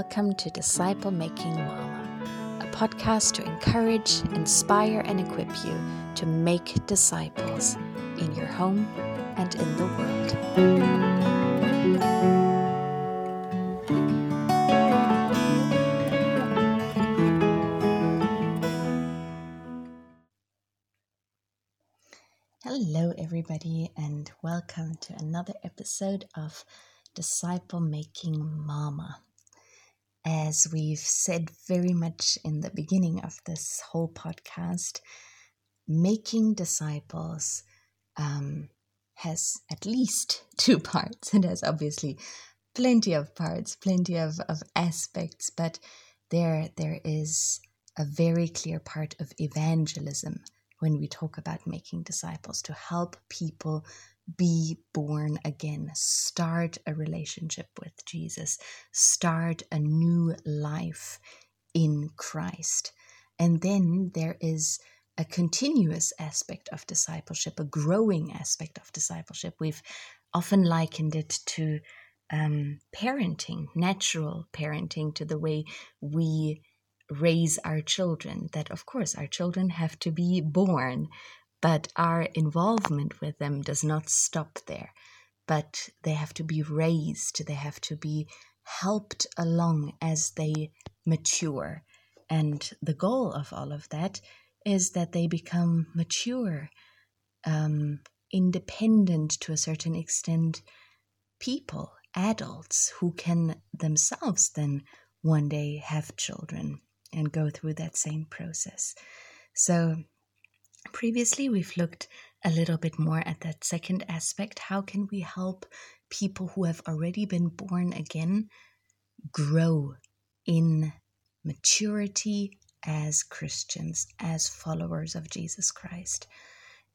welcome to Disciple Making Mama, a podcast to encourage, inspire, and equip you to make disciples in your home and in the world. Hello, everybody, and welcome to another episode of Disciple Making Mama. As we've said very much in the beginning of this whole podcast, making disciples um, has at least two parts. It has obviously plenty of parts, plenty of, of aspects, but there there is a very clear part of evangelism when we talk about making disciples to help people be born again, start a relationship with Jesus, start a new life in Christ. And then there is a continuous aspect of discipleship, a growing aspect of discipleship. We've often likened it to um, parenting, natural parenting, to the way we raise our children. That, of course, our children have to be born but our involvement with them does not stop there. But they have to be raised, they have to be helped along as they mature. And the goal of all of that is that they become mature, um, independent to a certain extent people, adults who can themselves then one day have children and go through that same process. So Previously, we've looked a little bit more at that second aspect. How can we help people who have already been born again grow in maturity as Christians, as followers of Jesus Christ?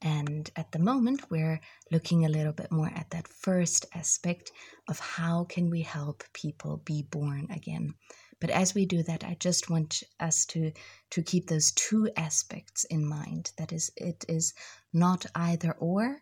And at the moment, we're looking a little bit more at that first aspect of how can we help people be born again. But as we do that, I just want us to to keep those two aspects in mind. That is, it is not either or,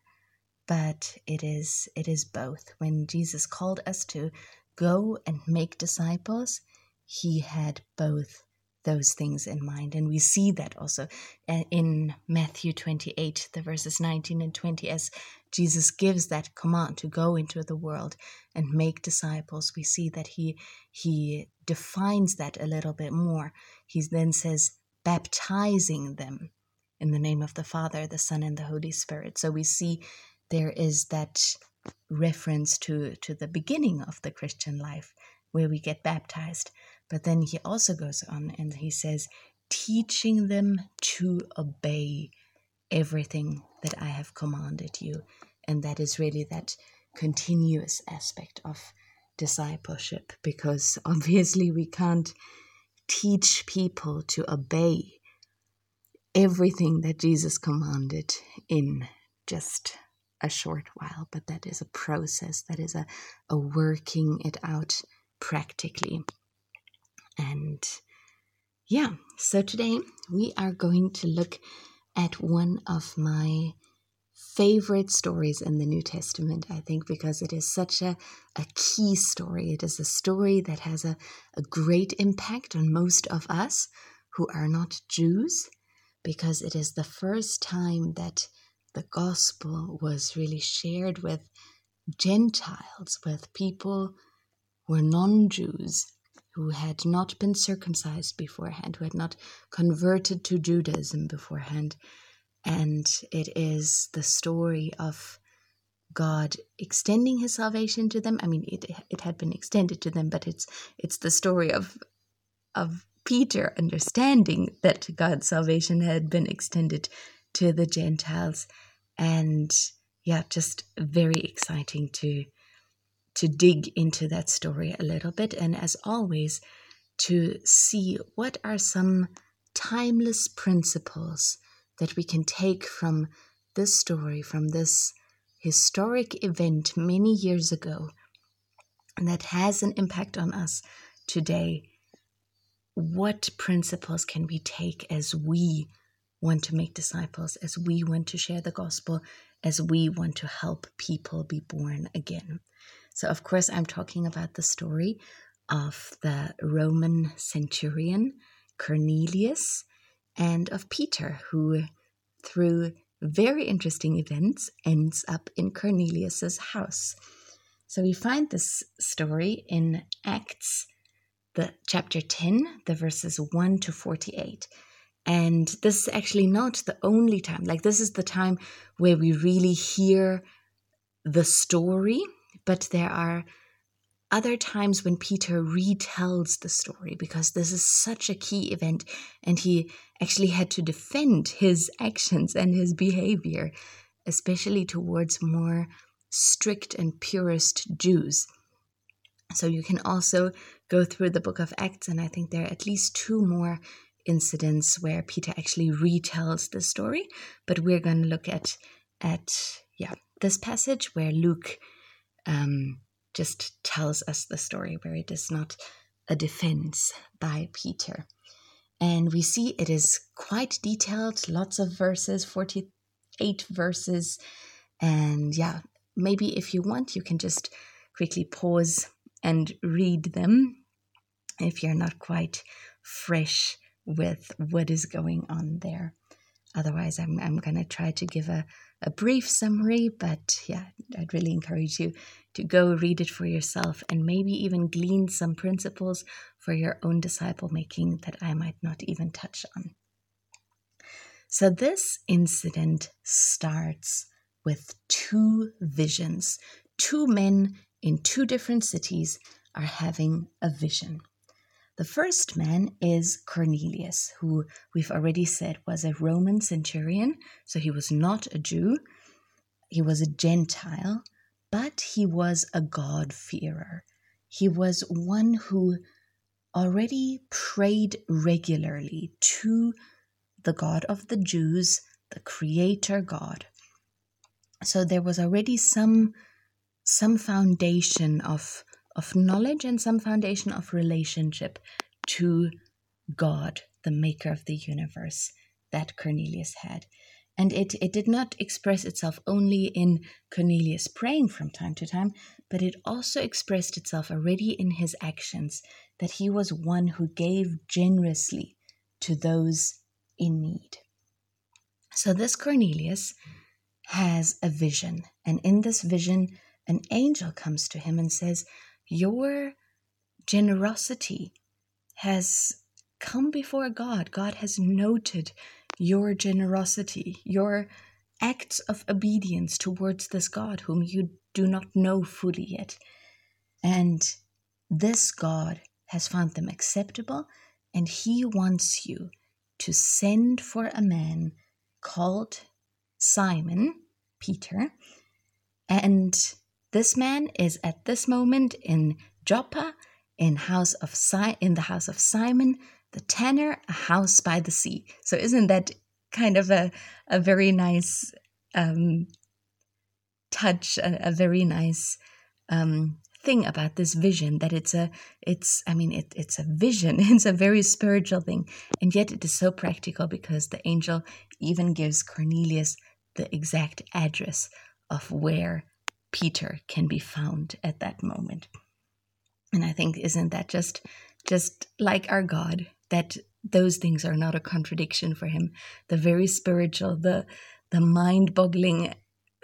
but it is it is both. When Jesus called us to go and make disciples, he had both those things in mind. And we see that also uh, in Matthew 28, the verses 19 and 20, as Jesus gives that command to go into the world and make disciples. We see that he, he defines that a little bit more. He then says, baptizing them in the name of the Father, the Son, and the Holy Spirit. So we see there is that reference to, to the beginning of the Christian life where we get baptized. But then he also goes on and he says, teaching them to obey everything that I have commanded you. And that is really that continuous aspect of discipleship because obviously we can't teach people to obey everything that Jesus commanded in just a short while, but that is a process, that is a, a working it out practically. And yeah, so today we are going to look at one of my favorite stories in the New Testament, I think, because it is such a, a key story. It is a story that has a, a great impact on most of us who are not Jews, because it is the first time that the gospel was really shared with Gentiles, with people who were non Jews who had not been circumcised beforehand, who had not converted to Judaism beforehand. And it is the story of God extending his salvation to them. I mean, it, it had been extended to them, but it's it's the story of of Peter understanding that God's salvation had been extended to the Gentiles. And yeah, just very exciting to to dig into that story a little bit and as always to see what are some timeless principles that we can take from this story from this historic event many years ago that has an impact on us today. What principles can we take as we want to make disciples as we want to share the gospel as we want to help people be born again so, of course, I'm talking about the story of the Roman centurion Cornelius and of Peter, who, through very interesting events, ends up in Cornelius's house. So we find this story in Acts, the chapter 10, the verses 1 to 48. And this is actually not the only time. Like this is the time where we really hear the story, but there are other times when Peter retells the story because this is such a key event and he actually had to defend his actions and his behavior, especially towards more strict and purist Jews. So you can also go through the book of Acts, and I think there are at least two more incidents where Peter actually retells the story. But we're going to look at at yeah this passage where Luke um, just tells us the story where it is not a defense by Peter. And we see it is quite detailed, lots of verses, 48 verses. And yeah, maybe if you want, you can just quickly pause and read them if you're not quite fresh with what is going on there. Otherwise, I'm, I'm going to try to give a, a brief summary, but yeah, I'd really encourage you to go read it for yourself and maybe even glean some principles for your own disciple making that I might not even touch on. So, this incident starts with two visions. Two men in two different cities are having a vision. The first man is Cornelius, who we've already said was a Roman centurion, so he was not a Jew. He was a Gentile, but he was a God-fearer. He was one who already prayed regularly to the God of the Jews, the Creator God. So there was already some some foundation of of knowledge and some foundation of relationship to God, the maker of the universe, that Cornelius had. And it, it did not express itself only in Cornelius praying from time to time, but it also expressed itself already in his actions, that he was one who gave generously to those in need. So this Cornelius has a vision, and in this vision, an angel comes to him and says, your generosity has come before God. God has noted your generosity, your acts of obedience towards this God whom you do not know fully yet. And this God has found them acceptable, and He wants you to send for a man called Simon, Peter, and this man is at this moment in Joppa, in house of si- in the house of Simon the tanner, a house by the sea. So isn't that kind of a a very nice um, touch, a, a, very nice um, thing about this vision that it's a it's I mean it, it's a vision. It's a very spiritual thing, and yet it is so practical because the angel even gives Cornelius the exact address of where Peter can be found at that moment. And I think isn't that just just like our God that those things are not a contradiction for him. The very spiritual, the the mind-boggling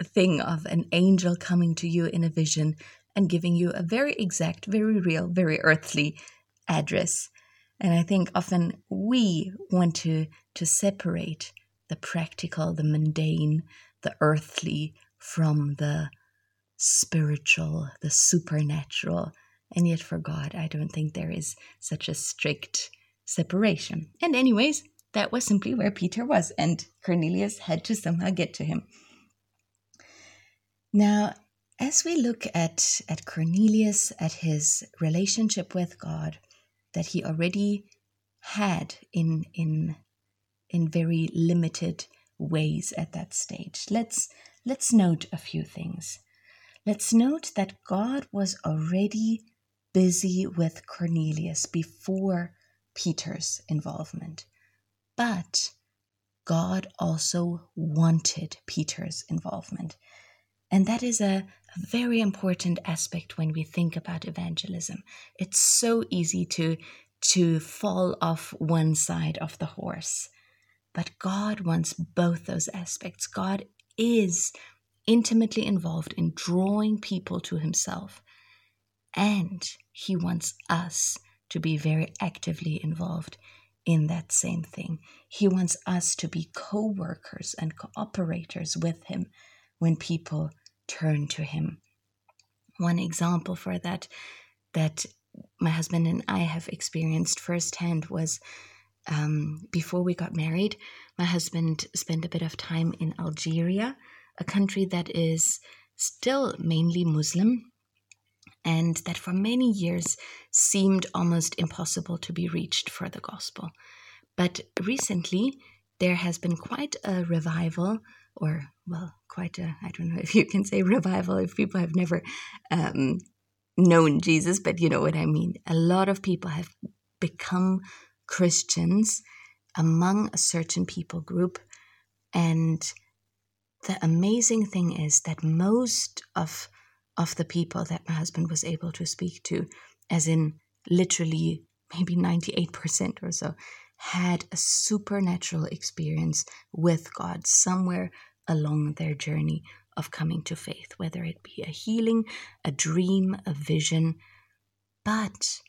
thing of an angel coming to you in a vision and giving you a very exact, very real, very earthly address. And I think often we want to to separate the practical, the mundane, the earthly from the spiritual, the supernatural. And yet, for God, I don't think there is such a strict separation. And, anyways, that was simply where Peter was, and Cornelius had to somehow get to him. Now, as we look at, at Cornelius, at his relationship with God that he already had in, in, in very limited ways at that stage, let's, let's note a few things. Let's note that God was already busy with Cornelius before Peter's involvement. But God also wanted Peter's involvement. And that is a, a very important aspect when we think about evangelism. It's so easy to to fall off one side of the horse. But God wants both those aspects. God is intimately involved in drawing people to Himself. And He wants us to be very actively involved in that same thing. He wants us to be co workers and cooperators with Him when people turn to Him. One example for that that my husband and I have experienced firsthand was um, before we got married, my husband spent a bit of time in Algeria, a country that is still mainly Muslim and that for many years seemed almost impossible to be reached for the gospel. But recently, there has been quite a revival, or, well, quite a, I don't know if you can say revival if people have never um, known Jesus, but you know what I mean. A lot of people have become Christians among a certain people group. And the amazing thing is that most of of the people that my husband was able to speak to, as in literally maybe 98% or so, had a supernatural experience with God somewhere along their journey of coming to faith, whether it be a healing, a dream, a vision. But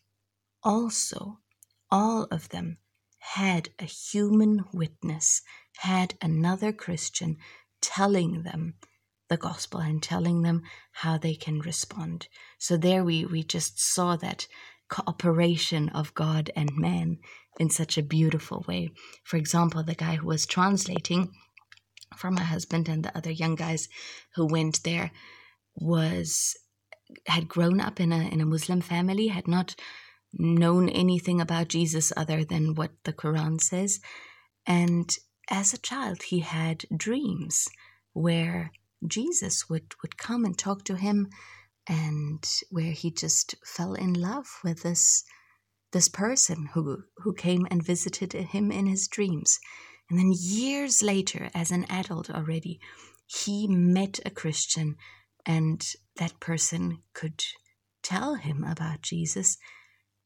also, all of them had a human witness, had another Christian telling them the gospel and telling them how they can respond. So there we, we just saw that cooperation of God and man in such a beautiful way. For example, the guy who was translating for my husband and the other young guys who went there was had grown up in a in a Muslim family, had not known anything about Jesus other than what the Quran says. And as a child, he had dreams where Jesus would, would come and talk to him and where he just fell in love with this this person who who came and visited him in his dreams. And then years later as an adult already he met a christian and that person could tell him about jesus.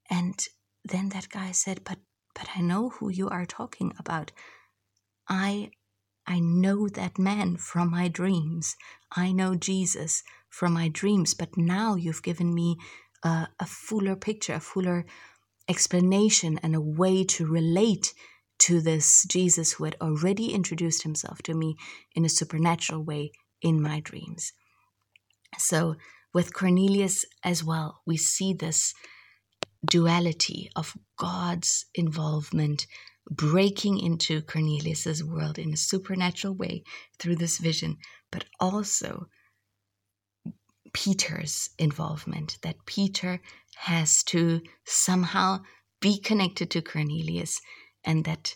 And then that guy said but but i know who you are talking about i I know that man from my dreams. I know Jesus from my dreams, but now you've given me a, a fuller picture, a fuller explanation, and a way to relate to this Jesus who had already introduced himself to me in a supernatural way in my dreams. So, with Cornelius as well, we see this duality of God's involvement breaking into Cornelius's world in a supernatural way through this vision, but also Peter's involvement, that Peter has to somehow be connected to Cornelius, and that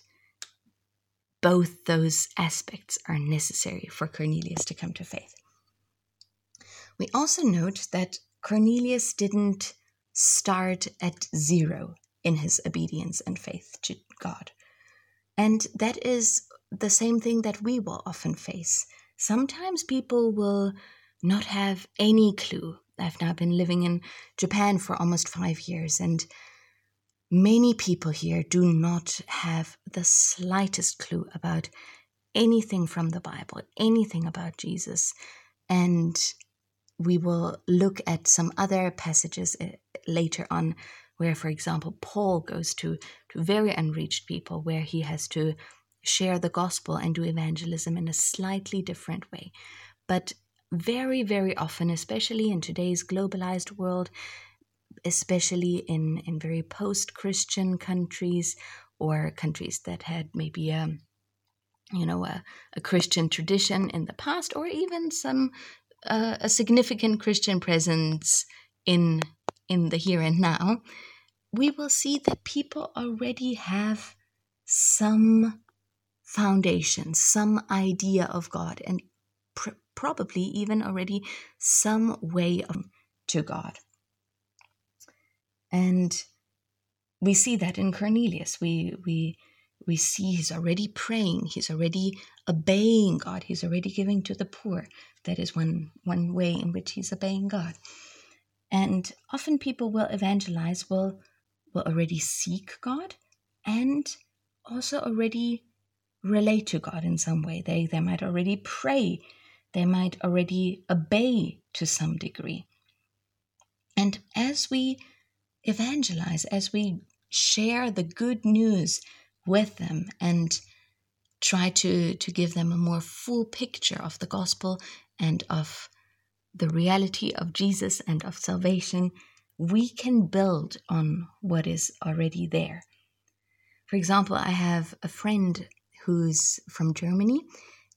both those aspects are necessary for Cornelius to come to faith. We also note that Cornelius didn't start at zero in his obedience and faith to God. And that is the same thing that we will often face. Sometimes people will not have any clue. I've now been living in Japan for almost five years, and many people here do not have the slightest clue about anything from the Bible, anything about Jesus. And we will look at some other passages uh, later on where, for example, Paul goes to, to very unreached people, where he has to share the gospel and do evangelism in a slightly different way. But very, very often, especially in today's globalized world, especially in, in very post Christian countries or countries that had maybe a you know a, a Christian tradition in the past or even some uh, a significant Christian presence in in the here and now, we will see that people already have some foundation, some idea of God, and pr- probably even already some way of, to God. And we see that in Cornelius. We we we see he's already praying, he's already obeying God, he's already giving to the poor. That is one, one way in which he's obeying God. And often people will evangelize, will, will already seek God and also already relate to God in some way. They, they might already pray, they might already obey to some degree. And as we evangelize, as we share the good news with them and try to, to give them a more full picture of the gospel and of the reality of Jesus and of salvation, we can build on what is already there. For example, I have a friend who's from Germany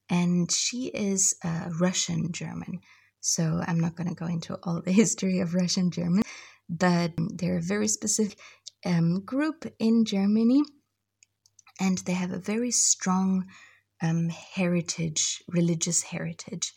and she is a Russian German. So I'm not going to go into all the history of Russian German, but they're a very specific um, group in Germany and they have a very strong um, heritage, religious heritage.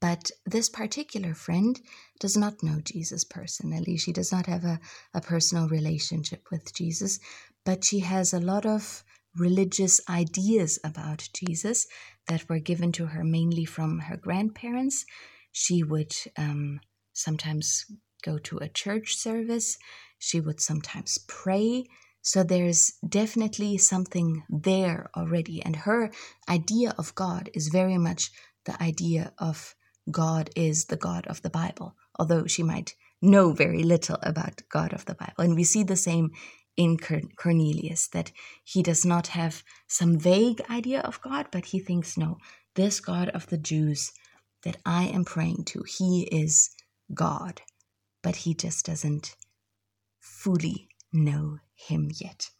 But this particular friend does not know Jesus personally. She does not have a, a personal relationship with Jesus, but she has a lot of religious ideas about Jesus that were given to her mainly from her grandparents. She would um, sometimes go to a church service, she would sometimes pray. So there's definitely something there already. And her idea of God is very much the idea of God is the God of the Bible, although she might know very little about God of the Bible. And we see the same in Cornelius, that he does not have some vague idea of God, but he thinks, no, this God of the Jews that I am praying to, he is God, but he just doesn't fully know him yet.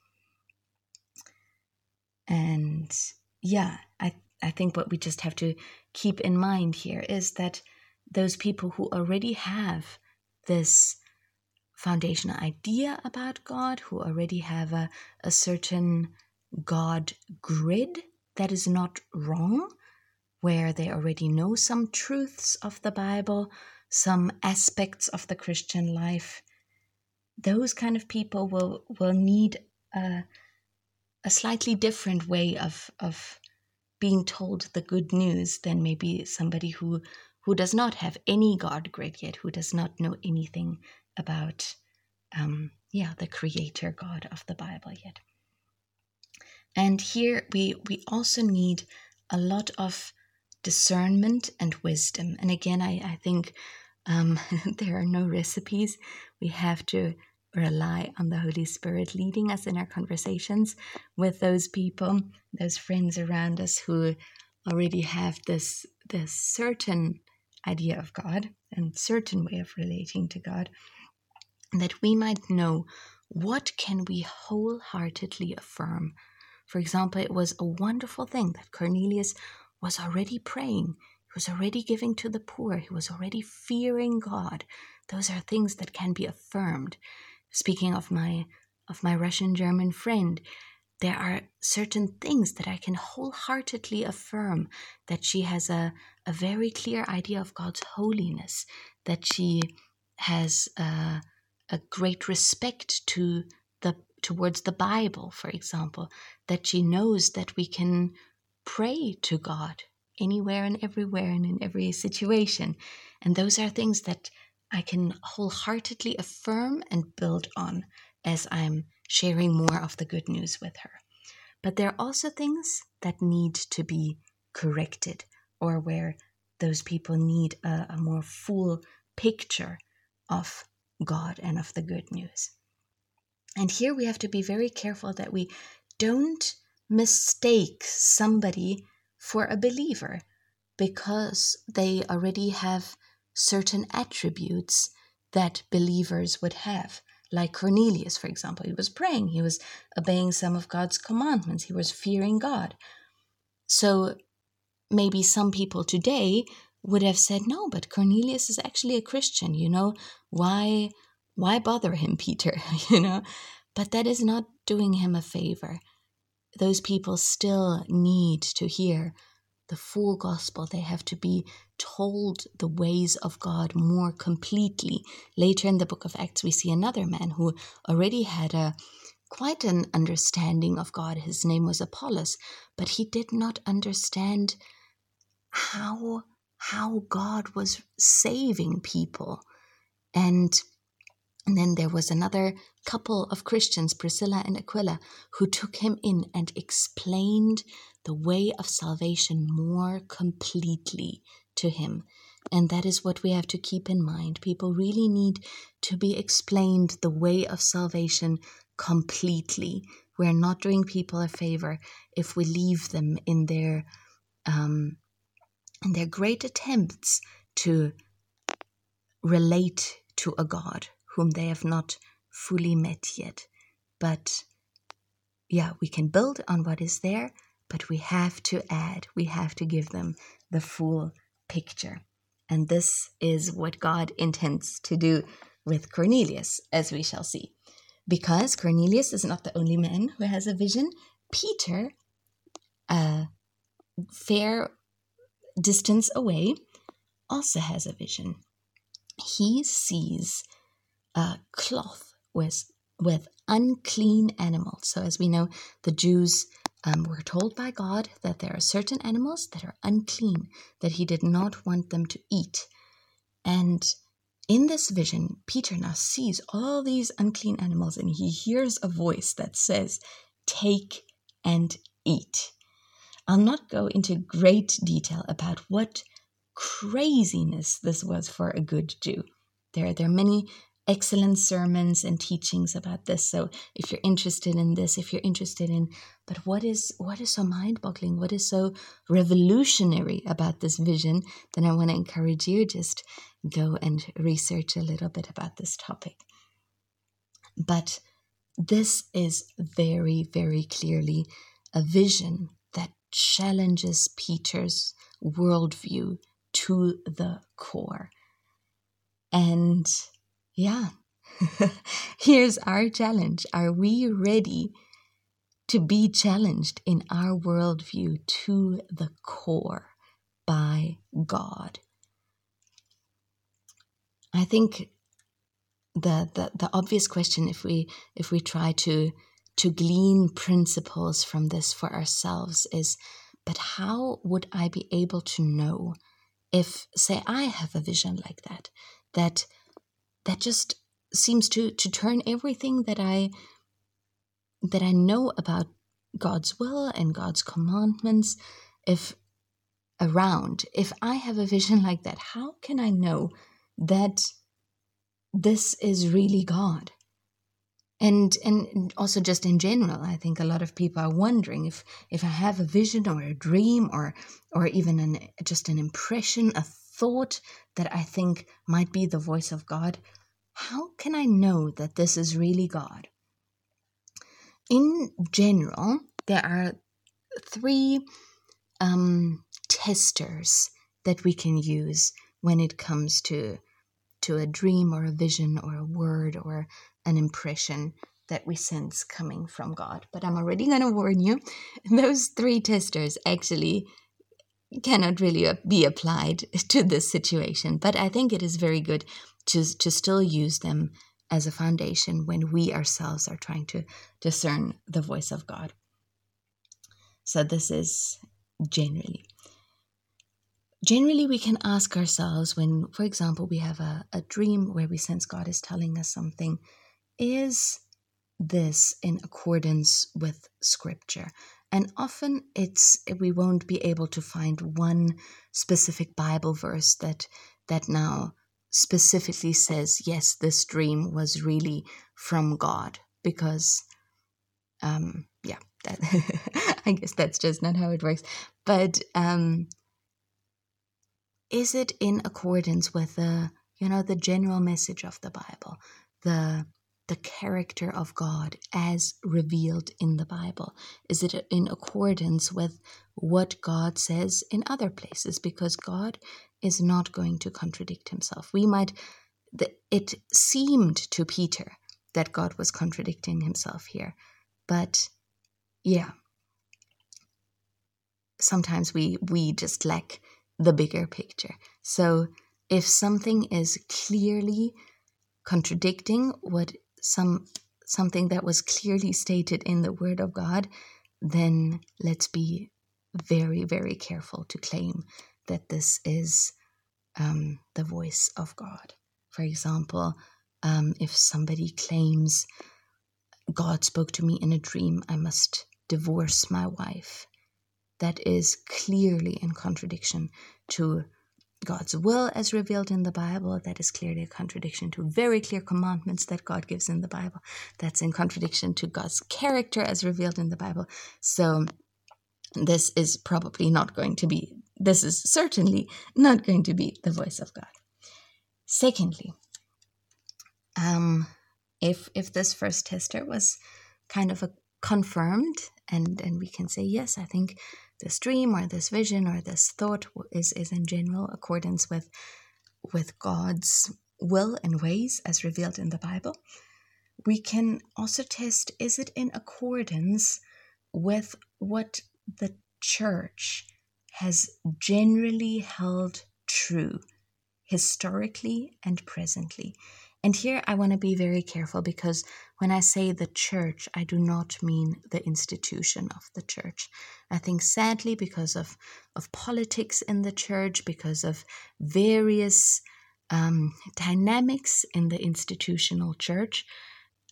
And yeah, I, I think what we just have to keep in mind here is that those people who already have this foundational idea about God, who already have a, a certain God grid that is not wrong, where they already know some truths of the Bible, some aspects of the Christian life, those kind of people will will need a, a slightly different way of of being told the good news than maybe somebody who who does not have any God grid yet, who does not know anything about, um, yeah, the Creator God of the Bible yet. And here we we also need a lot of discernment and wisdom. And again, I, I think um, there are no recipes. We have to rely on the Holy Spirit leading us in our conversations with those people, those friends around us who already have this this certain idea of God and certain way of relating to God, that we might know what can we wholeheartedly affirm. For example, it was a wonderful thing that Cornelius was already praying. He was already giving to the poor. He was already fearing God. Those are things that can be affirmed. Speaking of my of my Russian German friend, there are certain things that I can wholeheartedly affirm that she has a, a very clear idea of God's holiness, that she has a, a great respect to the towards the Bible, for example, that she knows that we can pray to God anywhere and everywhere and in every situation. And those are things that I can wholeheartedly affirm and build on as I'm sharing more of the good news with her. But there are also things that need to be corrected or where those people need a, a more full picture of God and of the good news. And here we have to be very careful that we don't mistake somebody for a believer because they already have certain attributes that believers would have. Like Cornelius, for example, he was praying, he was obeying some of God's commandments, he was fearing God. So maybe some people today would have said, No, but Cornelius is actually a Christian, you know, why why bother him, Peter? you know? But that is not doing him a favor. Those people still need to hear the full gospel. They have to be told the ways of God more completely. Later in the book of Acts, we see another man who already had a, quite an understanding of God. His name was Apollos, but he did not understand how how God was saving people. And, and then there was another couple of Christians, Priscilla and Aquila, who took him in and explained the way of salvation more completely to him. And that is what we have to keep in mind. People really need to be explained the way of salvation completely. We're not doing people a favor if we leave them in their um, in their great attempts to relate to a God whom they have not fully met yet. But yeah, we can build on what is there, but we have to add, we have to give them the full picture. And this is what God intends to do with Cornelius, as we shall see. Because Cornelius is not the only man who has a vision, Peter, a fair distance away, also has a vision. He sees a cloth with, with unclean animals. So, as we know, the Jews um, were told by God that there are certain animals that are unclean, that He did not want them to eat. And in this vision, Peter now sees all these unclean animals and he hears a voice that says, Take and eat. I'll not go into great detail about what craziness this was for a good Jew. There, there are many excellent sermons and teachings about this. So if you're interested in this, if you're interested in, but what is what is so mind-boggling, what is so revolutionary about this vision, then I want to encourage you just go and research a little bit about this topic. But this is very, very clearly a vision that challenges Peter's worldview to the core. And yeah, here's our challenge. Are we ready to be challenged in our worldview to the core by God? I think the, the, the obvious question if we if we try to to glean principles from this for ourselves is but how would I be able to know if, say, I have a vision like that, that that just seems to to turn everything that I that I know about God's will and God's commandments, if around, if I have a vision like that, how can I know that this is really God? and and also just in general i think a lot of people are wondering if if i have a vision or a dream or or even an just an impression a thought that i think might be the voice of god how can i know that this is really god in general there are three um, testers that we can use when it comes to to a dream or a vision or a word or an impression that we sense coming from God. But I'm already going to warn you those three testers actually cannot really be applied to this situation. But I think it is very good to, to still use them as a foundation when we ourselves are trying to discern the voice of God. So, this is generally. Generally, we can ask ourselves when, for example, we have a, a dream where we sense God is telling us something is this in accordance with scripture? And often it's we won't be able to find one specific Bible verse that that now specifically says, yes, this dream was really from God. Because um yeah, that I guess that's just not how it works. But um is it in accordance with the you know the general message of the Bible? The the character of God as revealed in the Bible? Is it in accordance with what God says in other places? Because God is not going to contradict himself. We might, it seemed to Peter that God was contradicting himself here, but yeah, sometimes we, we just lack the bigger picture. So if something is clearly contradicting what some something that was clearly stated in the Word of God, then let's be very, very careful to claim that this is um, the voice of God. For example, um, if somebody claims God spoke to me in a dream, I must divorce my wife. That is clearly in contradiction to God's will as revealed in the Bible. That is clearly a contradiction to very clear commandments that God gives in the Bible. That's in contradiction to God's character as revealed in the Bible. So, this is probably not going to be, this is certainly not going to be the voice of God. Secondly, um, if if this first tester was kind of a confirmed and and we can say yes, I think this dream or this vision or this thought is is in general accordance with with God's will and ways as revealed in the Bible. We can also test is it in accordance with what the church has generally held true historically and presently. And here I want to be very careful because when I say the church, I do not mean the institution of the church. I think sadly, because of, of politics in the church, because of various um, dynamics in the institutional church,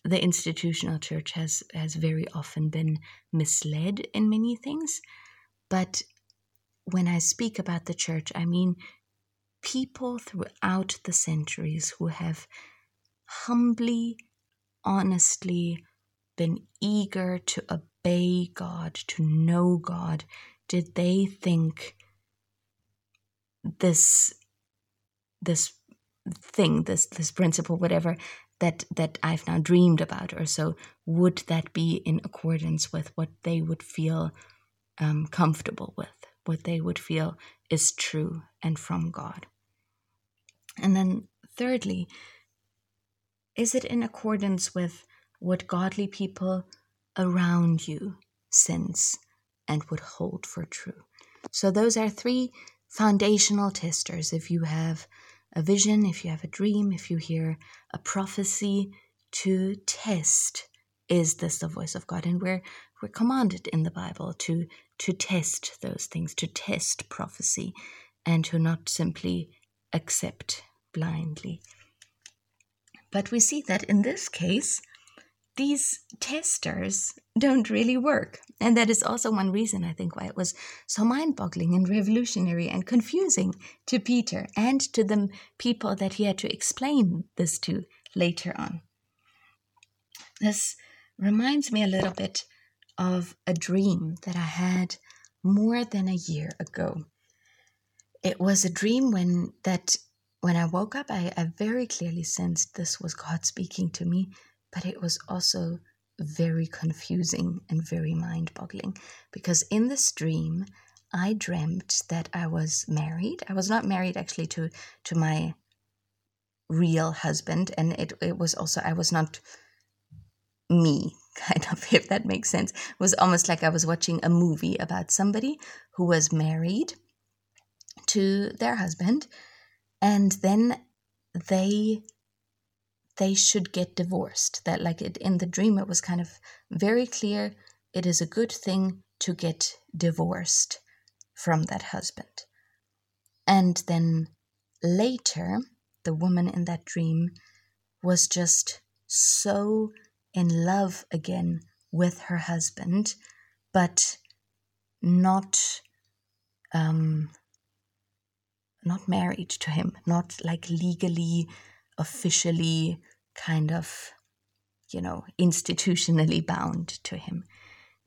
the institutional church has, has very often been misled in many things. But when I speak about the church, I mean people throughout the centuries who have humbly, honestly been eager to obey God, to know God, did they think this this thing, this this principle, whatever that that I've now dreamed about or so, would that be in accordance with what they would feel um, comfortable with, what they would feel is true and from God. And then thirdly, is it in accordance with what godly people around you sense and would hold for true? So, those are three foundational testers. If you have a vision, if you have a dream, if you hear a prophecy, to test is this the voice of God? And we're we're commanded in the Bible to to test those things, to test prophecy, and to not simply accept blindly. But we see that in this case, these testers don't really work. And that is also one reason, I think, why it was so mind boggling and revolutionary and confusing to Peter and to the people that he had to explain this to later on. This reminds me a little bit of a dream that I had more than a year ago. It was a dream when that when I woke up, I, I very clearly sensed this was God speaking to me, but it was also very confusing and very mind boggling because in this dream, I dreamt that I was married. I was not married actually to, to my real husband, and it, it was also, I was not me, kind of, if that makes sense. It was almost like I was watching a movie about somebody who was married to their husband and then they they should get divorced. That like it in the dream it was kind of very clear it is a good thing to get divorced from that husband. And then later the woman in that dream was just so in love again with her husband but not um, not married to him, not like legally, officially, kind of, you know, institutionally bound to him.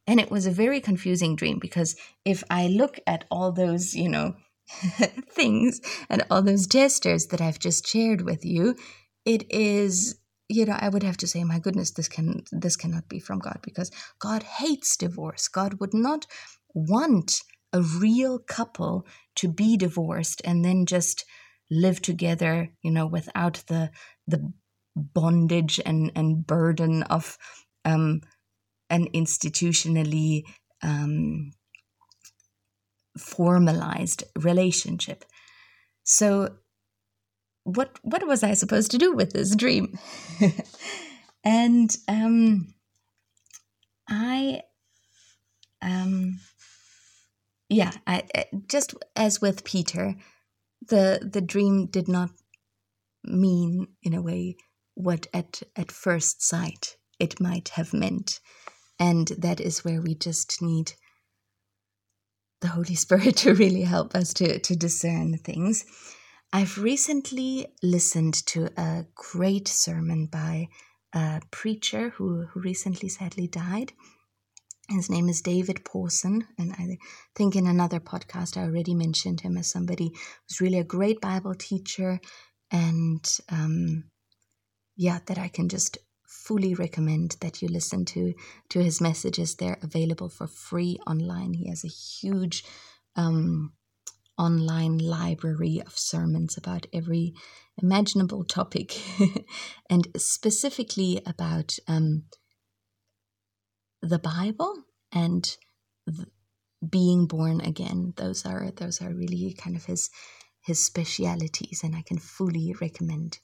And it was a very confusing dream because if I look at all those, you know, things and all those gestures that I've just shared with you, it is you know i would have to say my goodness this can this cannot be from god because god hates divorce god would not want a real couple to be divorced and then just live together, you know, without the the bondage and, and burden of um, an institutionally um, formalized relationship. So, what what was I supposed to do with this dream? and um, I, um, yeah, I, just as with Peter, the the dream did not mean in a way what at at first sight it might have meant, and that is where we just need the Holy Spirit to really help us to to discern things. I've recently listened to a great sermon by a preacher who, who recently sadly died. His name is David Pawson, and I think in another podcast I already mentioned him as somebody who's really a great Bible teacher, and um, yeah, that I can just fully recommend that you listen to to his messages. They're available for free online. He has a huge um, online library of sermons about every imaginable topic and specifically about um, the Bible and being born again. Those are those are really kind of his his specialities, and I can fully recommend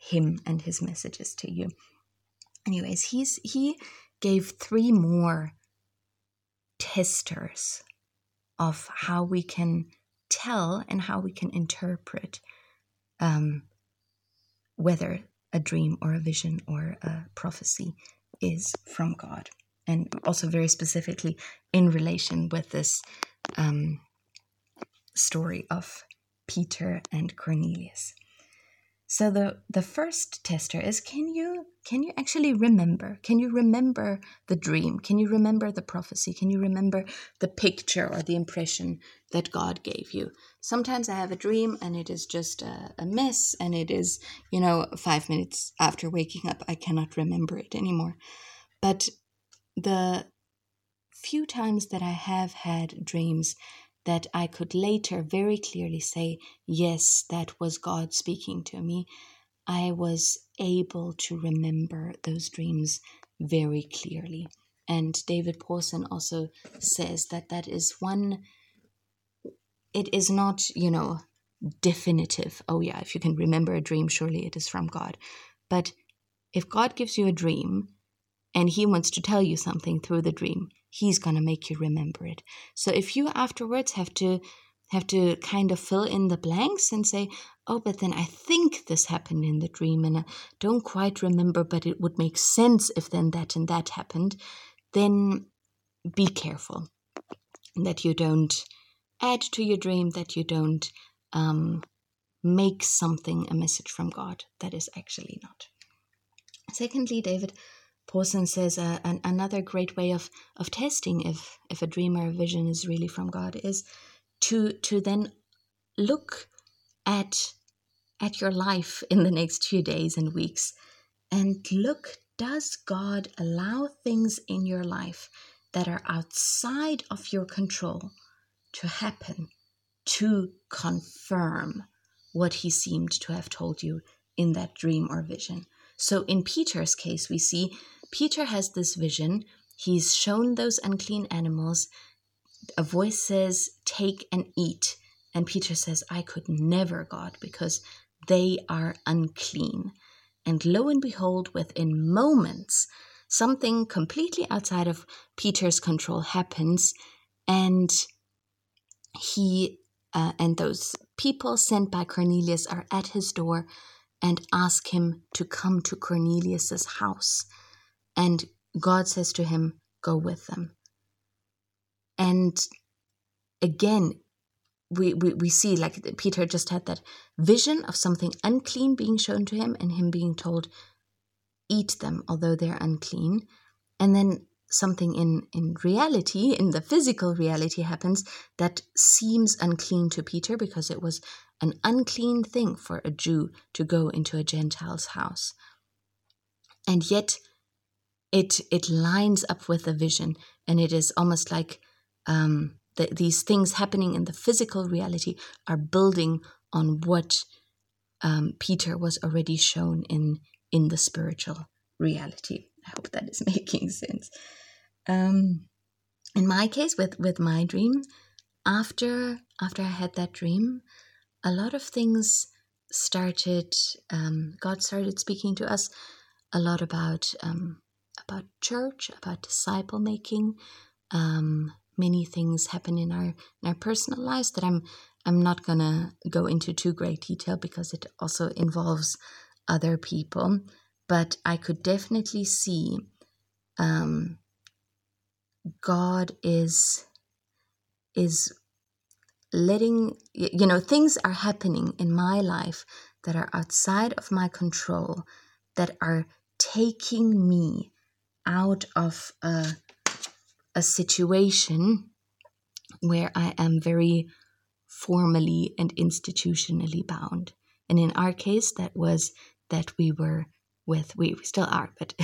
him and his messages to you. Anyways, he's he gave three more testers of how we can tell and how we can interpret um, whether a dream or a vision or a prophecy is from God. And also, very specifically, in relation with this um, story of Peter and Cornelius. So the the first tester is can you can you actually remember? Can you remember the dream? Can you remember the prophecy? Can you remember the picture or the impression that God gave you? Sometimes I have a dream and it is just a, a mess and it is, you know, 5 minutes after waking up I cannot remember it anymore. But the few times that I have had dreams that I could later very clearly say, yes, that was God speaking to me, I was able to remember those dreams very clearly. And David Pawson also says that that is one, it is not, you know, definitive. Oh, yeah, if you can remember a dream, surely it is from God. But if God gives you a dream and he wants to tell you something through the dream, he's going to make you remember it. So if you afterwards have to have to kind of fill in the blanks and say, "Oh, but then I think this happened in the dream and I don't quite remember, but it would make sense if then that and that happened," then be careful that you don't add to your dream, that you don't um, make something a message from God that is actually not. Secondly, David Pawson says uh, an, another great way of, of testing if, if a dream or a vision is really from God is to to then look at at your life in the next few days and weeks and look does God allow things in your life that are outside of your control to happen to confirm what he seemed to have told you in that dream or vision. So in Peter's case, we see Peter has this vision. He's shown those unclean animals. A voice says, Take and eat. And Peter says, I could never, God, because they are unclean. And lo and behold, within moments, something completely outside of Peter's control happens, and he uh, and those people sent by Cornelius are at his door and ask him to come to Cornelius's house. And God says to him, Go with them. And again, we, we, we see like Peter just had that vision of something unclean being shown to him and him being told, Eat them, although they're unclean. And then something in, in reality, in the physical reality, happens that seems unclean to Peter because it was an unclean thing for a Jew to go into a Gentile's house. And yet, it it lines up with the vision and it is almost like um, the, these things happening in the physical reality are building on what um, Peter was already shown in in the spiritual reality. I hope that is making sense. Um, in my case, with with my dream, after after I had that dream, a lot of things started. Um, God started speaking to us a lot about um, about church, about disciple making. Um, many things happen in our in our personal lives that I'm I'm not gonna go into too great detail because it also involves other people. But I could definitely see um, God is is letting you know things are happening in my life that are outside of my control that are taking me out of a, a situation where I am very formally and institutionally bound. And in our case, that was that we were with, we, we still are, but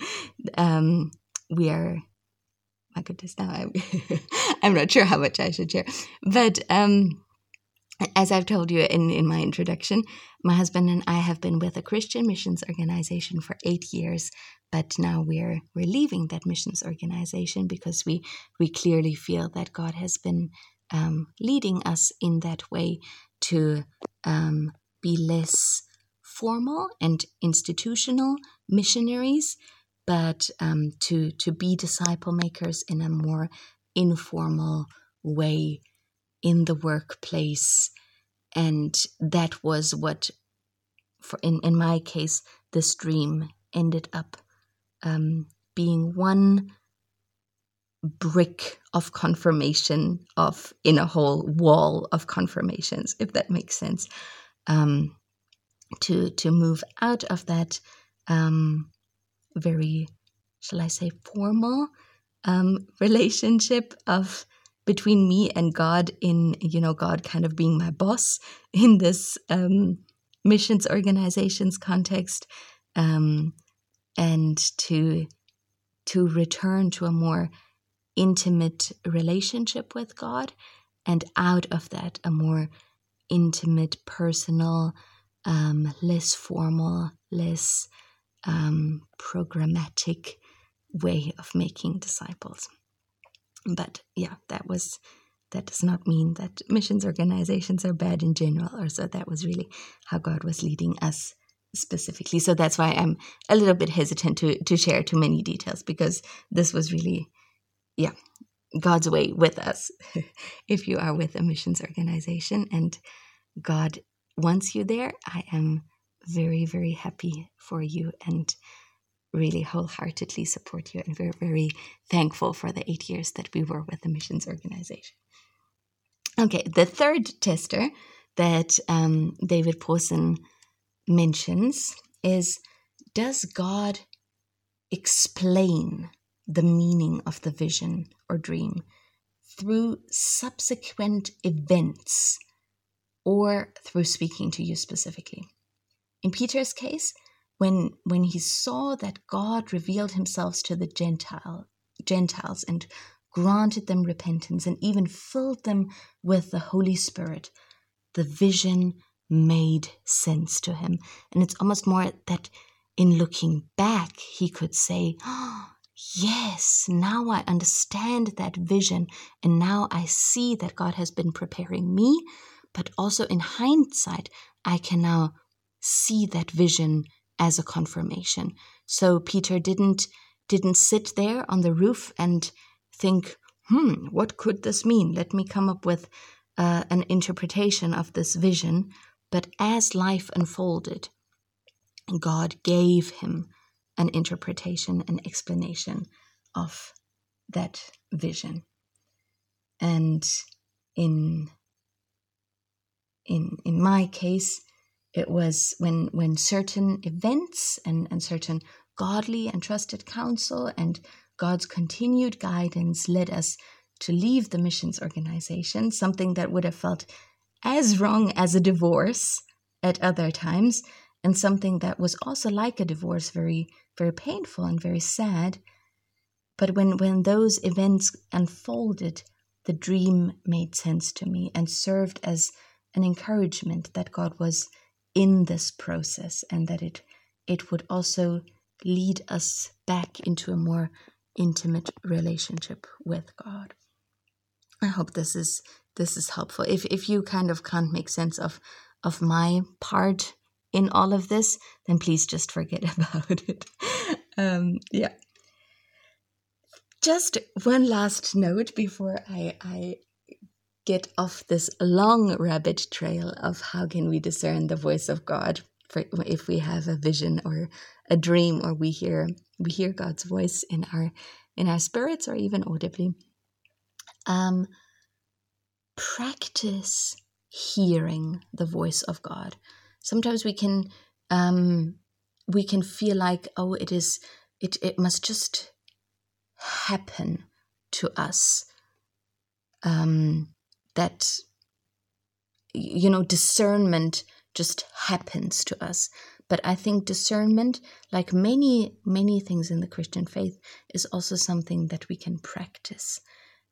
um, we are, my goodness, now I'm, I'm not sure how much I should share. But um, as I've told you in, in my introduction, my husband and I have been with a Christian missions organization for eight years, but now we're we're leaving that missions organization because we we clearly feel that God has been um, leading us in that way to um, be less formal and institutional missionaries, but um, to to be disciple makers in a more informal way in the workplace. And that was what for in, in my case this dream ended up um, being one brick of confirmation of in a whole wall of confirmations if that makes sense. Um, to to move out of that um, very shall i say formal um, relationship of between me and God in you know God kind of being my boss in this um, missions organizations context um, and to to return to a more intimate relationship with God and out of that a more intimate personal um, less formal less um, programmatic way of making disciples but yeah that was that does not mean that missions organizations are bad in general or so that was really how god was leading us specifically. So that's why i'm a little bit hesitant to to share too many details because this was really yeah god's way with us if you are with a missions organization and god wants you there. I am very very happy for you and really wholeheartedly support you and we're very thankful for the eight years that we were with the missions organization. Okay, the third tester that um, David Pawson mentions is Does God explain the meaning of the vision or dream through subsequent events or through speaking to you specifically? In Peter's case, when when he saw that God revealed himself to the Gentile Gentiles and granted them repentance and even filled them with the Holy Spirit, the vision made sense to him. And it's almost more that in looking back, he could say, oh, Yes, now I understand that vision, and now I see that God has been preparing me, but also in hindsight, I can now see that vision as a confirmation. So Peter didn't didn't sit there on the roof and think, "Hmm, what could this mean? Let me come up with uh, an interpretation of this vision." But as life unfolded, God gave him an interpretation, an explanation of that vision. And in in in my case, it was when when certain events and, and certain godly and trusted counsel and God's continued guidance led us to leave the missions organization, something that would have felt as wrong as a divorce at other times, and something that was also like a divorce, very, very painful and very sad. But when, when those events unfolded, the dream made sense to me and served as an encouragement that God was in this process and that it it would also lead us back into a more intimate relationship with God. I hope this is this is helpful. If if you kind of can't make sense of of my part in all of this, then please just forget about it. Um, yeah. Just one last note before I, I get off this long rabbit trail of how can we discern the voice of God for if we have a vision or a dream or we hear we hear God's voice in our in our spirits or even audibly. Um, practice hearing the voice of God. Sometimes we can um, we can feel like oh it is it it must just happen to us. Um, that you know discernment just happens to us. But i think discernment like many many things in the christian faith is also something that we can practice.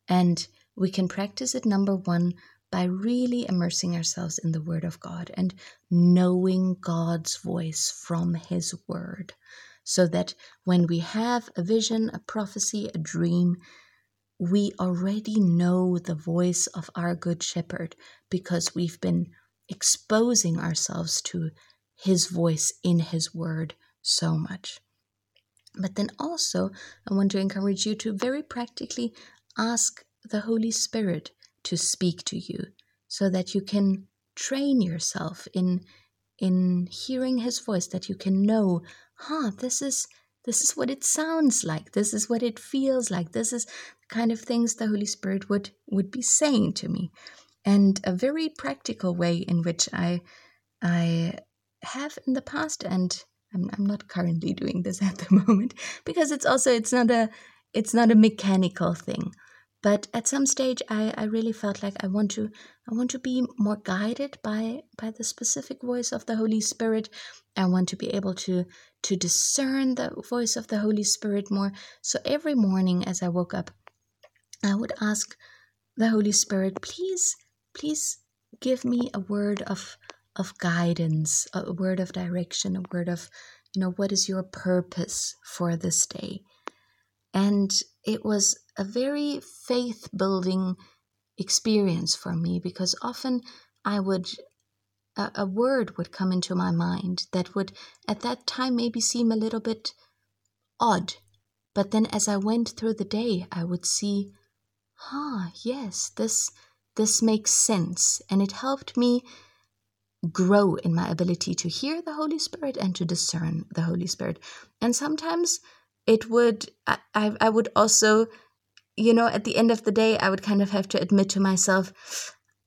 And we can practice it number 1 by really immersing ourselves in the word of god and knowing god's voice from his word. So that when we have a vision a prophecy a dream we already know the voice of our Good Shepherd because we've been exposing ourselves to His voice in His Word so much. But then also, I want to encourage you to very practically ask the Holy Spirit to speak to you so that you can train yourself in in hearing his voice that you can know huh this is this is what it sounds like. This is what it feels like. This is kind of things the Holy Spirit would would be saying to me. And a very practical way in which I I have in the past and I'm, I'm not currently doing this at the moment because it's also it's not a it's not a mechanical thing but at some stage I, I really felt like I want to I want to be more guided by by the specific voice of the Holy Spirit. I want to be able to to discern the voice of the Holy Spirit more. So every morning as I woke up, I would ask the Holy Spirit, please, please give me a word of of guidance, a word of direction, a word of, you know, what is your purpose for this day? And it was a very faith building experience for me because often I would, a, a, word would come into my mind that would at that time maybe seem a little bit odd. But then as I went through the day, I would see, ah, yes, this, this makes sense. And it helped me grow in my ability to hear the Holy Spirit and to discern the Holy Spirit. And sometimes it would I, I would also you know at the end of the day i would kind of have to admit to myself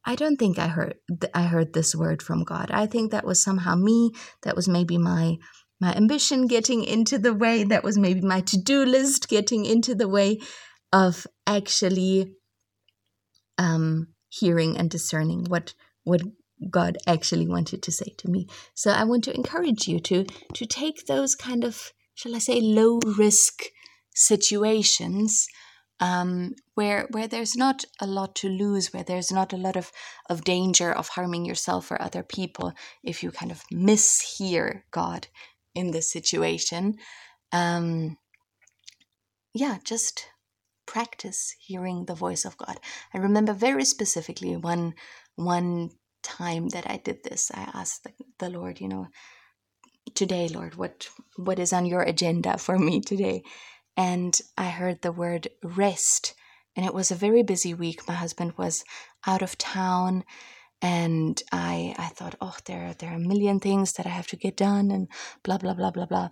i don't think i heard i heard this word from god. I think that was somehow me. That was maybe my my ambition getting into the way. That was maybe my to-do list getting into the way of actually um hearing and discerning what what god actually wanted to say to me. So i want to encourage you to to take those kind of shall I say, low risk situations um, where where there's not a lot to lose, where there's not a lot of, of danger of harming yourself or other people if you kind of mishear God in this situation. Um, yeah, just practice hearing the voice of God. I remember very specifically one one time that I did this. I asked the, the Lord, you know, today, Lord? What what is on your agenda for me today? And I heard the word rest. And it was a very busy week. My husband was out of town and I I thought, oh, there there are a million things that I have to get done and blah blah blah blah blah.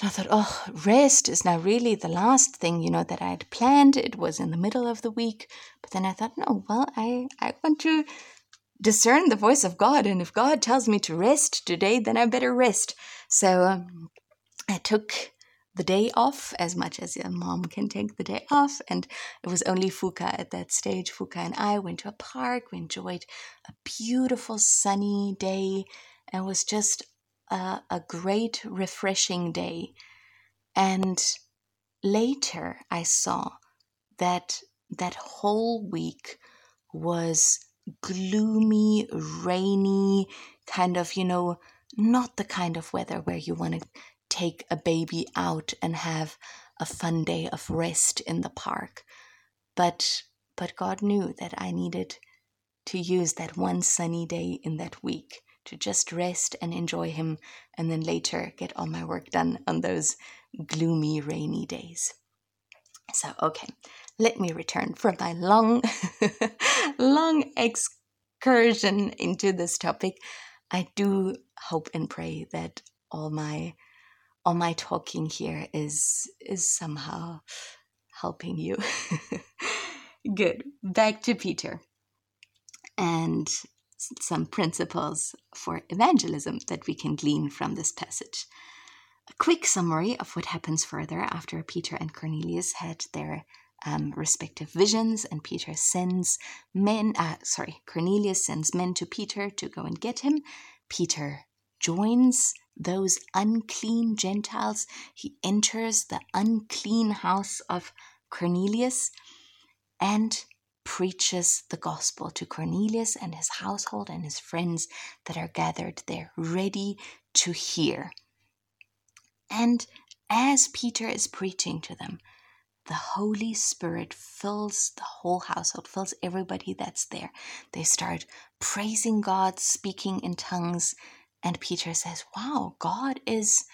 And I thought, oh, rest is now really the last thing, you know, that I had planned. It was in the middle of the week. But then I thought, no, well, I, I want to discern the voice of God. And if God tells me to rest today, then I better rest. So um, I took the day off as much as a mom can take the day off. And it was only Fuka at that stage. Fuka and I went to a park. We enjoyed a beautiful sunny day. And it was just a, a great, refreshing day. And later I saw that that whole week was gloomy, rainy, kind of, you know, not the kind of weather where you want to take a baby out and have a fun day of rest in the park. But but God knew that I needed to use that one sunny day in that week to just rest and enjoy Him, and then later get all my work done on those gloomy, rainy days. So, okay, let me return from my long, long excursion into this topic. I do hope and pray that all my all my talking here is is somehow helping you. Good. Back to Peter and some principles for evangelism that we can glean from this passage. A quick summary of what happens further after Peter and Cornelius had their um, respective visions, and Peter sends men, uh, sorry, Cornelius sends men to Peter to go and get him. Peter joins those unclean Gentiles. He enters the unclean house of Cornelius and preaches the gospel to Cornelius and his household and his friends that are gathered there, ready to hear. And as Peter is preaching to them, the Holy Spirit fills the whole household, fills everybody that's there. They start praising God, speaking in tongues. And Peter says, Wow, God is,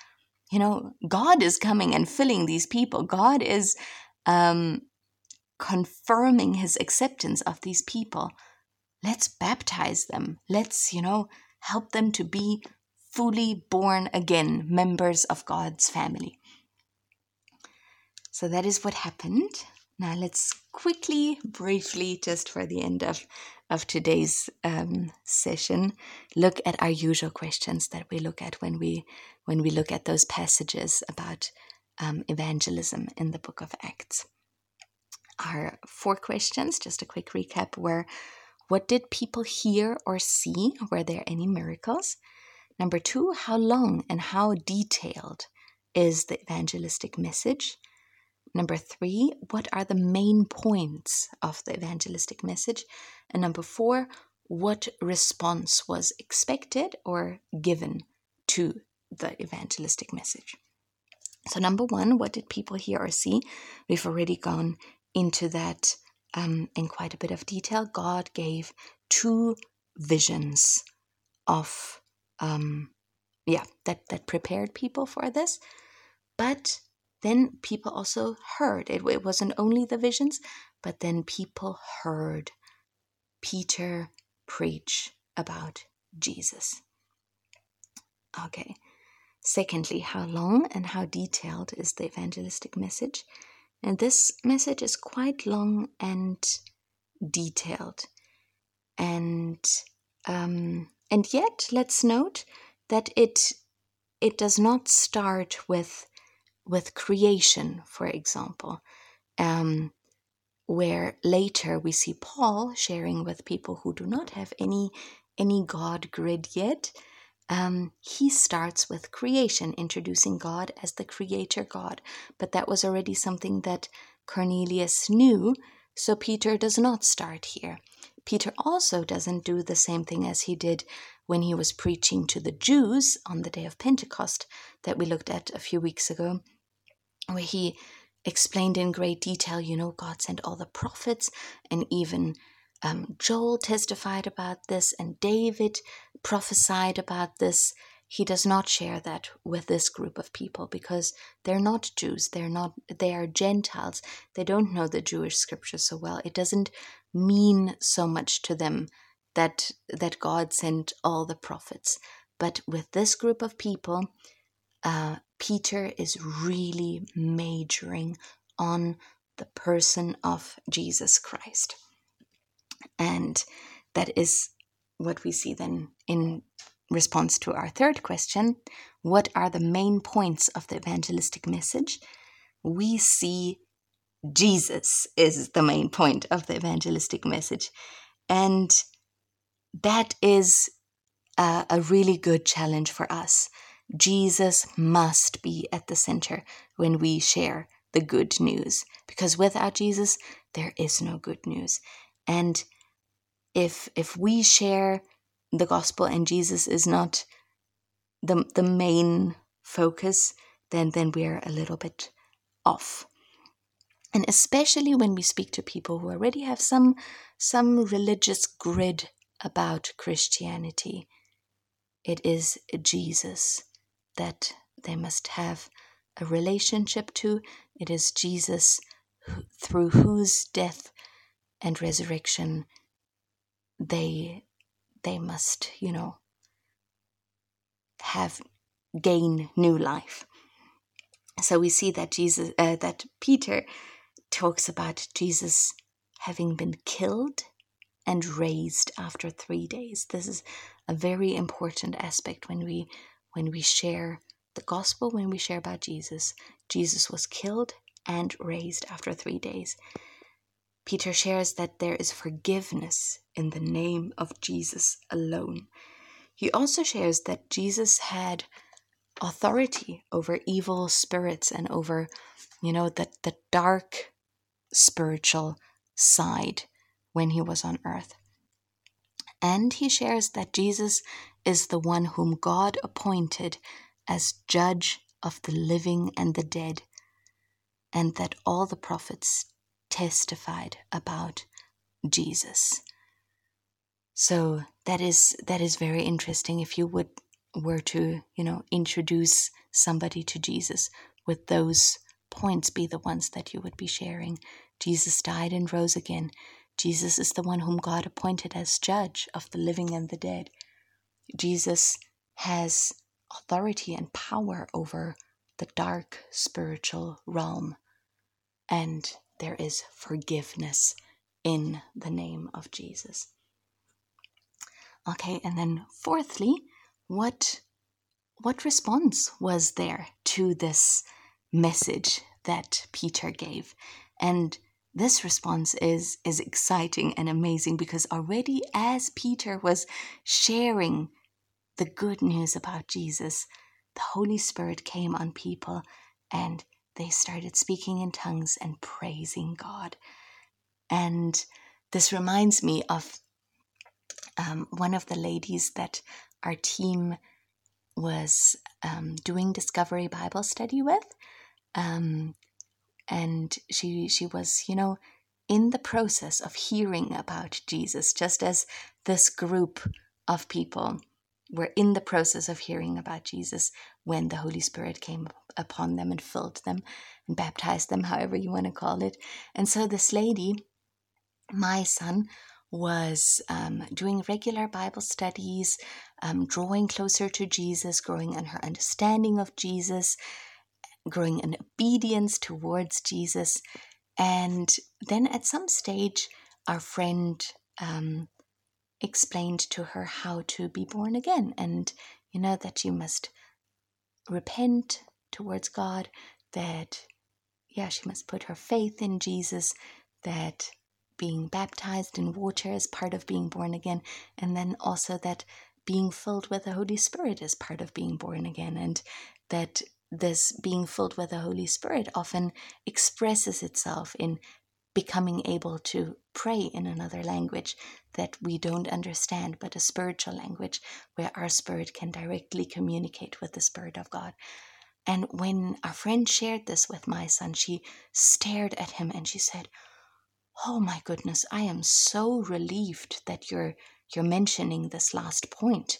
you know, God is coming and filling these people. God is um, confirming his acceptance of these people. Let's baptize them. Let's, you know, help them to be fully born again members of God's family. So that is what happened. Now let's quickly, briefly, just for the end of, of today's um, session, look at our usual questions that we look at when we when we look at those passages about um, evangelism in the book of Acts our four questions, just a quick recap, were what did people hear or see? Were there any miracles? Number two, how long and how detailed is the evangelistic message? Number three, what are the main points of the evangelistic message? And number four, what response was expected or given to the evangelistic message? So, number one, what did people hear or see? We've already gone into that um, in quite a bit of detail. God gave two visions of, um, yeah, that, that prepared people for this. But then people also heard. It, it wasn't only the visions, but then people heard Peter preach about Jesus. Okay. Secondly, how long and how detailed is the evangelistic message? And this message is quite long and detailed. And um, and yet, let's note that it it does not start with with creation, for example, um, where later we see Paul sharing with people who do not have any any God grid yet um, he starts with creation, introducing God as the creator God. But that was already something that Cornelius knew, so Peter does not start here. Peter also doesn't do the same thing as he did when he was preaching to the Jews on the day of Pentecost that we looked at a few weeks ago, where he explained in great detail, you know, God sent all the prophets and even um, Joel testified about this and David prophesied about this. He does not share that with this group of people because they're not Jews. They're not. They are Gentiles. They don't know the Jewish scriptures so well. It doesn't mean so much to them that that God sent all the prophets. But with this group of people, uh, Peter is really majoring on the person of Jesus Christ. And that is what we see then in response to our third question what are the main points of the evangelistic message? We see Jesus is the main point of the evangelistic message. And that is a, a, really good challenge for us. Jesus must be at the center when we share the good news, because without Jesus, there is no good news. And if if we share the gospel and Jesus is not the the main focus, then then we're a little bit off. And especially when we speak to people who already have some some religious grid about Christianity, it is Jesus that they must have a relationship to. It is Jesus through whose death and resurrection they they must, you know, have gain new life. So we see that Jesus uh, that Peter talks about Jesus having been killed and raised after 3 days. This is a very important aspect when we when we share the gospel when we share about Jesus. Jesus was killed and raised after 3 days. Peter shares that there is forgiveness in the name of Jesus alone. He also shares that Jesus had authority over evil spirits and over, you know, the, the dark spiritual side when he was on earth. And he shares that Jesus is the one whom God appointed as judge of the living and the dead, and that all the prophets testified about Jesus. So that is that is very interesting if you would were to, you know, introduce somebody to Jesus with those points be the ones that you would be sharing. Jesus died and rose again. Jesus is the one whom God appointed as judge of the living and the dead. Jesus has authority and power over the dark spiritual realm. And there is forgiveness in the name of Jesus. Okay, and then fourthly, what what response was there to this message that Peter gave? And this response is is exciting and amazing because already as Peter was sharing the good news about Jesus, the Holy Spirit came on people and they started speaking in tongues and praising God. And this reminds me of um, one of the ladies that our team was um, doing Discovery Bible Study with. Um, and she she was, you know, in the process of hearing about Jesus, just as this group of people were in the process of hearing about Jesus when the Holy Spirit came upon them and filled them and baptized them, however you want to call it. And so this lady, my son, was um, doing regular Bible studies, um, drawing closer to Jesus, growing in her understanding of Jesus, growing in obedience towards Jesus. And then at some stage, our friend um, explained to her how to be born again and you know that you must repent towards God that yeah she must put her faith in Jesus that being baptized in water is part of being born again and then also that being filled with the Holy Spirit is part of being born again and that this being filled with the Holy Spirit often expresses itself in becoming able to pray in another language that we don't understand, but a spiritual language where our spirit can directly communicate with the Spirit of God. And when our friend shared this with my son, she stared at him and she said, Oh my goodness, I am so relieved that you're you're mentioning this last point.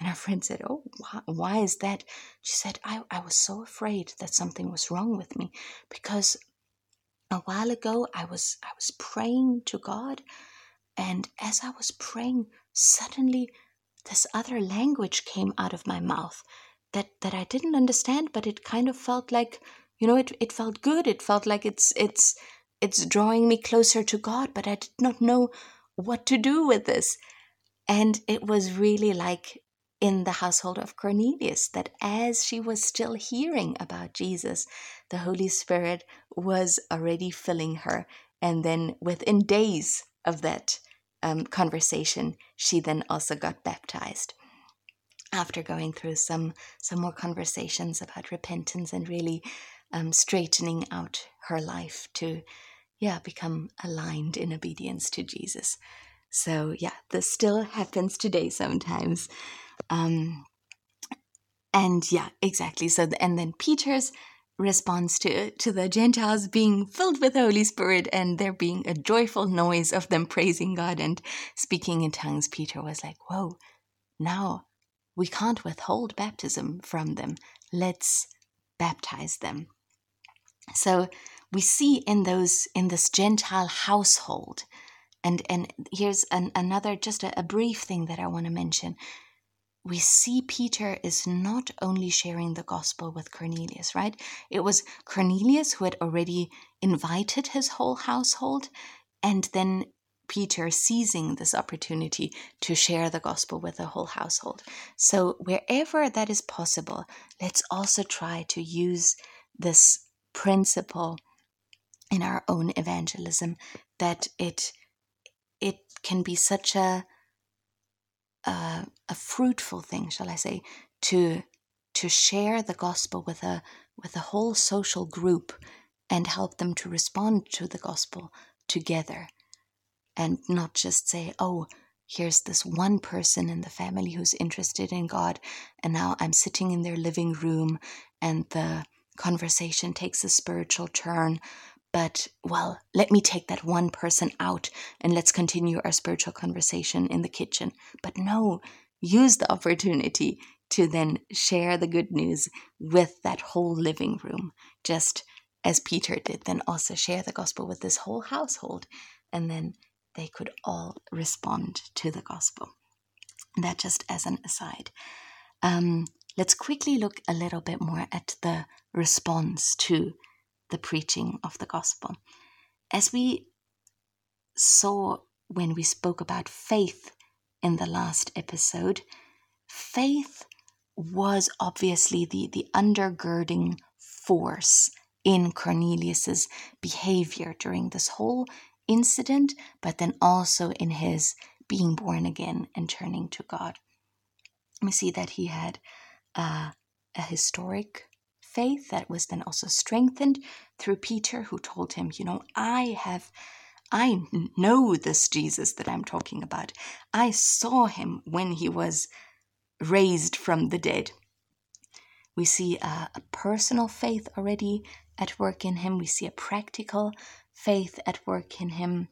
And our friend said, Oh, why, why is that? She said, I, I was so afraid that something was wrong with me because a while ago I was I was praying to God and as I was praying suddenly this other language came out of my mouth that that I didn't understand but it kind of felt like you know it it felt good. It felt like it's it's it's drawing me closer to God but I did not know what to do with this. And it was really like in the household of Cornelius that as she was still hearing about Jesus, the Holy Spirit was already filling her. And then within days of that um, conversation, she then also got baptized. After going through some some more conversations about repentance and really um, straightening out her life to, yeah, become aligned in obedience to Jesus. So yeah, this still happens today sometimes. Um, and yeah, exactly. So, the, and then Peter's response to to the Gentiles being filled with the Holy Spirit and there being a joyful noise of them praising God and speaking in tongues, Peter was like, "Whoa, now we can't withhold baptism from them. Let's baptize them. So we see in those in this Gentile household, and and here's an, another just a, a brief thing that I want to mention. We see Peter is not only sharing the gospel with Cornelius, right? It was Cornelius who had already invited his whole household, and then Peter seizing this opportunity to share the gospel with the whole household. So, wherever that is possible, let's also try to use this principle in our own evangelism that it it can be such a a, a fruitful thing, shall I say, to to share the gospel with a with a whole social group and help them to respond to the gospel together and not just say, oh, here's this one person in the family who's interested in God, and now I'm sitting in their living room and the conversation takes a spiritual turn. But, well, let me take that one person out and let's continue our spiritual conversation in the kitchen. But no, use the opportunity to then share the good news with that whole living room, just as Peter did, then also share the gospel with this whole household. And then they could all respond to the gospel. That just as an aside. Um, let's quickly look a little bit more at the response to the preaching of the gospel. As we saw when we spoke about faith in the last episode, faith was obviously the, the undergirding force in Cornelius's behavior during this whole incident, but then also in his being born again and turning to God. We see that he had uh, a historic faith that was then also strengthened through Peter, who told him, You know, I have. I know this Jesus that I'm talking about. I saw him when he was raised from the dead. We see a, a, personal faith already at work in him. We see a practical faith at work in him.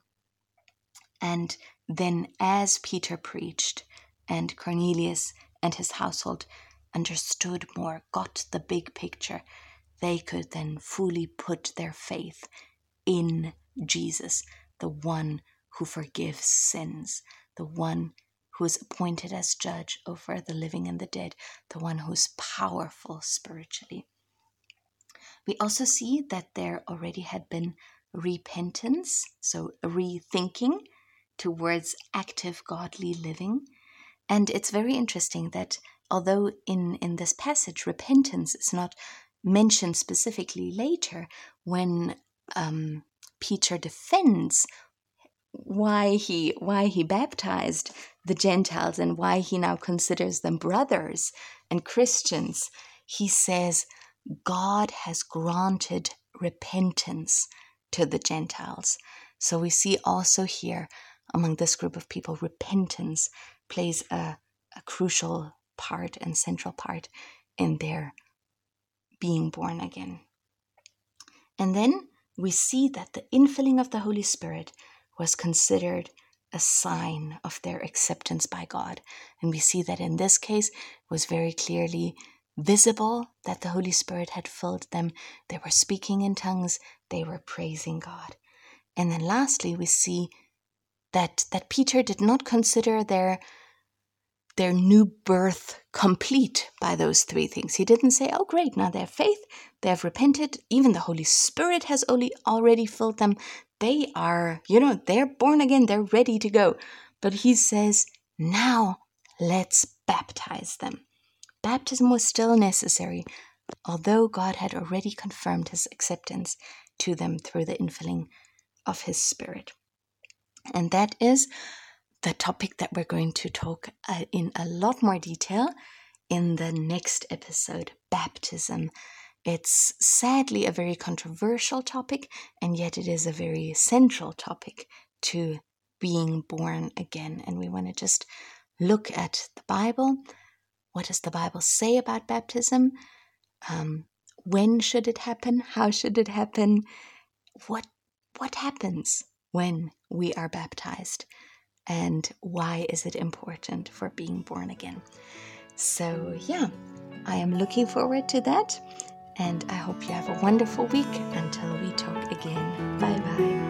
And then, as Peter preached, and Cornelius and his household understood more, got the big picture, they could then fully put their faith in Jesus, the one who forgives sins, the one who is appointed as judge over the living and the dead, the one who is powerful spiritually. We also see that there already had been repentance, so rethinking towards active godly living. And it's very interesting that although in, in this passage repentance is not mentioned specifically later, when um, Peter defends why he why he baptized the Gentiles and why he now considers them brothers and Christians, he says, God has granted repentance to the Gentiles. So we see also here among this group of people, repentance plays a, a crucial part and central part in their being born again. And then we see that the infilling of the Holy Spirit was considered a sign of their acceptance by God. And we see that in this case was very clearly visible that the Holy Spirit had filled them. They were speaking in tongues, they were praising God. And then lastly, we see that, that Peter did not consider their, their new birth complete by those three things. He didn't say, oh, great, now they have faith, they have repented, even the Holy Spirit has only already filled them. They are, you know, they're born again, they're ready to go. But he says, now let's baptize them. Baptism was still necessary, although God had already confirmed his acceptance to them through the infilling of his Spirit. And that is the topic that we're going to talk uh, in a lot more detail in the next episode baptism. It's sadly a very controversial topic, and yet it is a very central topic to being born again. And we want to just look at the Bible what does the Bible say about baptism? Um, when should it happen? How should it happen? What what happens when we are baptized? And why is it important for being born again? So, yeah, I am looking forward to that. And I hope you have a wonderful week until we talk again. Bye bye.